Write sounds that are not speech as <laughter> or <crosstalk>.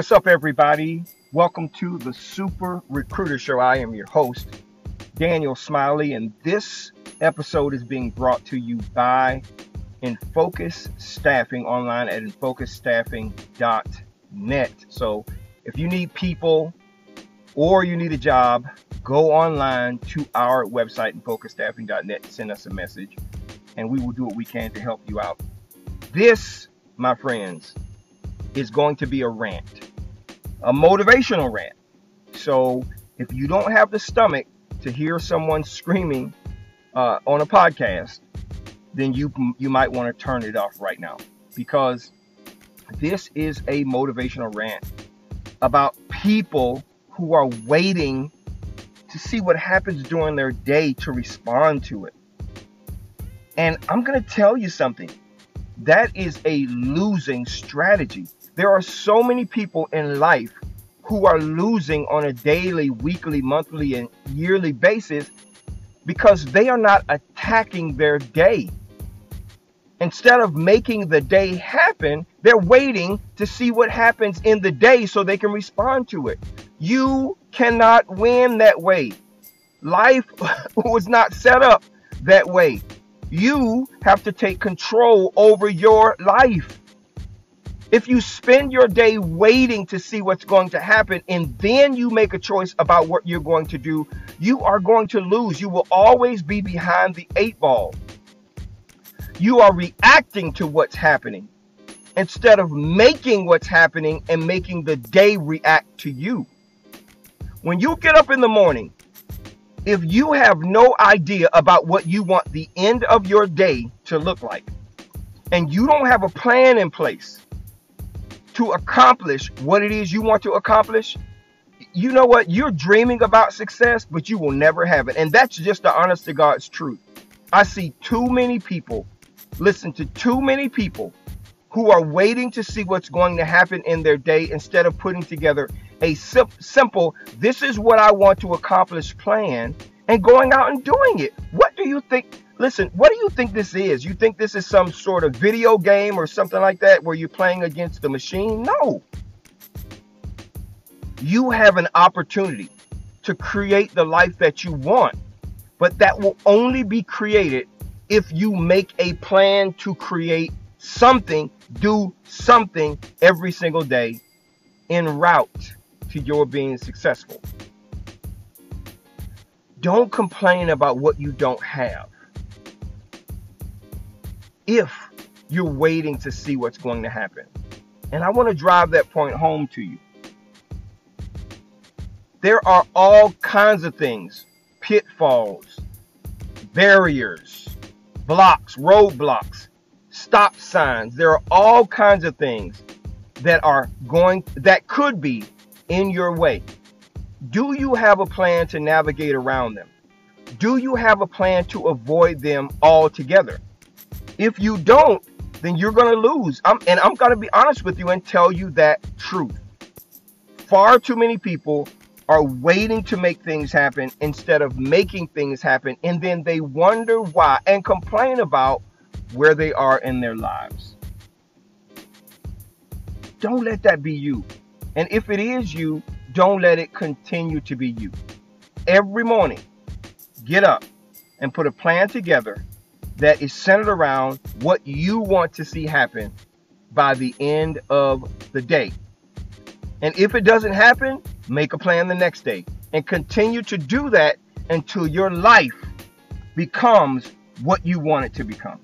What's up, everybody? Welcome to the Super Recruiter Show. I am your host, Daniel Smiley, and this episode is being brought to you by Infocus Staffing online at infocusstaffing.net. So, if you need people or you need a job, go online to our website, infocusstaffing.net, send us a message, and we will do what we can to help you out. This, my friends, is going to be a rant, a motivational rant. So if you don't have the stomach to hear someone screaming uh, on a podcast, then you you might want to turn it off right now because this is a motivational rant about people who are waiting to see what happens during their day to respond to it. And I'm going to tell you something. That is a losing strategy. There are so many people in life who are losing on a daily, weekly, monthly, and yearly basis because they are not attacking their day. Instead of making the day happen, they're waiting to see what happens in the day so they can respond to it. You cannot win that way. Life <laughs> was not set up that way. You have to take control over your life. If you spend your day waiting to see what's going to happen and then you make a choice about what you're going to do, you are going to lose. You will always be behind the eight ball. You are reacting to what's happening instead of making what's happening and making the day react to you. When you get up in the morning, if you have no idea about what you want the end of your day to look like, and you don't have a plan in place, to accomplish what it is you want to accomplish, you know what? You're dreaming about success, but you will never have it. And that's just the honest to God's truth. I see too many people, listen to too many people who are waiting to see what's going to happen in their day instead of putting together a sim- simple, this is what I want to accomplish plan and going out and doing it. What do you think? Listen, what do you think this is? You think this is some sort of video game or something like that where you're playing against the machine? No. You have an opportunity to create the life that you want, but that will only be created if you make a plan to create something, do something every single day en route to your being successful. Don't complain about what you don't have if you're waiting to see what's going to happen. And I want to drive that point home to you. There are all kinds of things pitfalls, barriers, blocks, roadblocks, stop signs. There are all kinds of things that are going, that could be in your way. Do you have a plan to navigate around them? Do you have a plan to avoid them altogether? If you don't, then you're going to lose. I'm, and I'm going to be honest with you and tell you that truth. Far too many people are waiting to make things happen instead of making things happen. And then they wonder why and complain about where they are in their lives. Don't let that be you. And if it is you, don't let it continue to be you. Every morning, get up and put a plan together that is centered around what you want to see happen by the end of the day. And if it doesn't happen, make a plan the next day and continue to do that until your life becomes what you want it to become.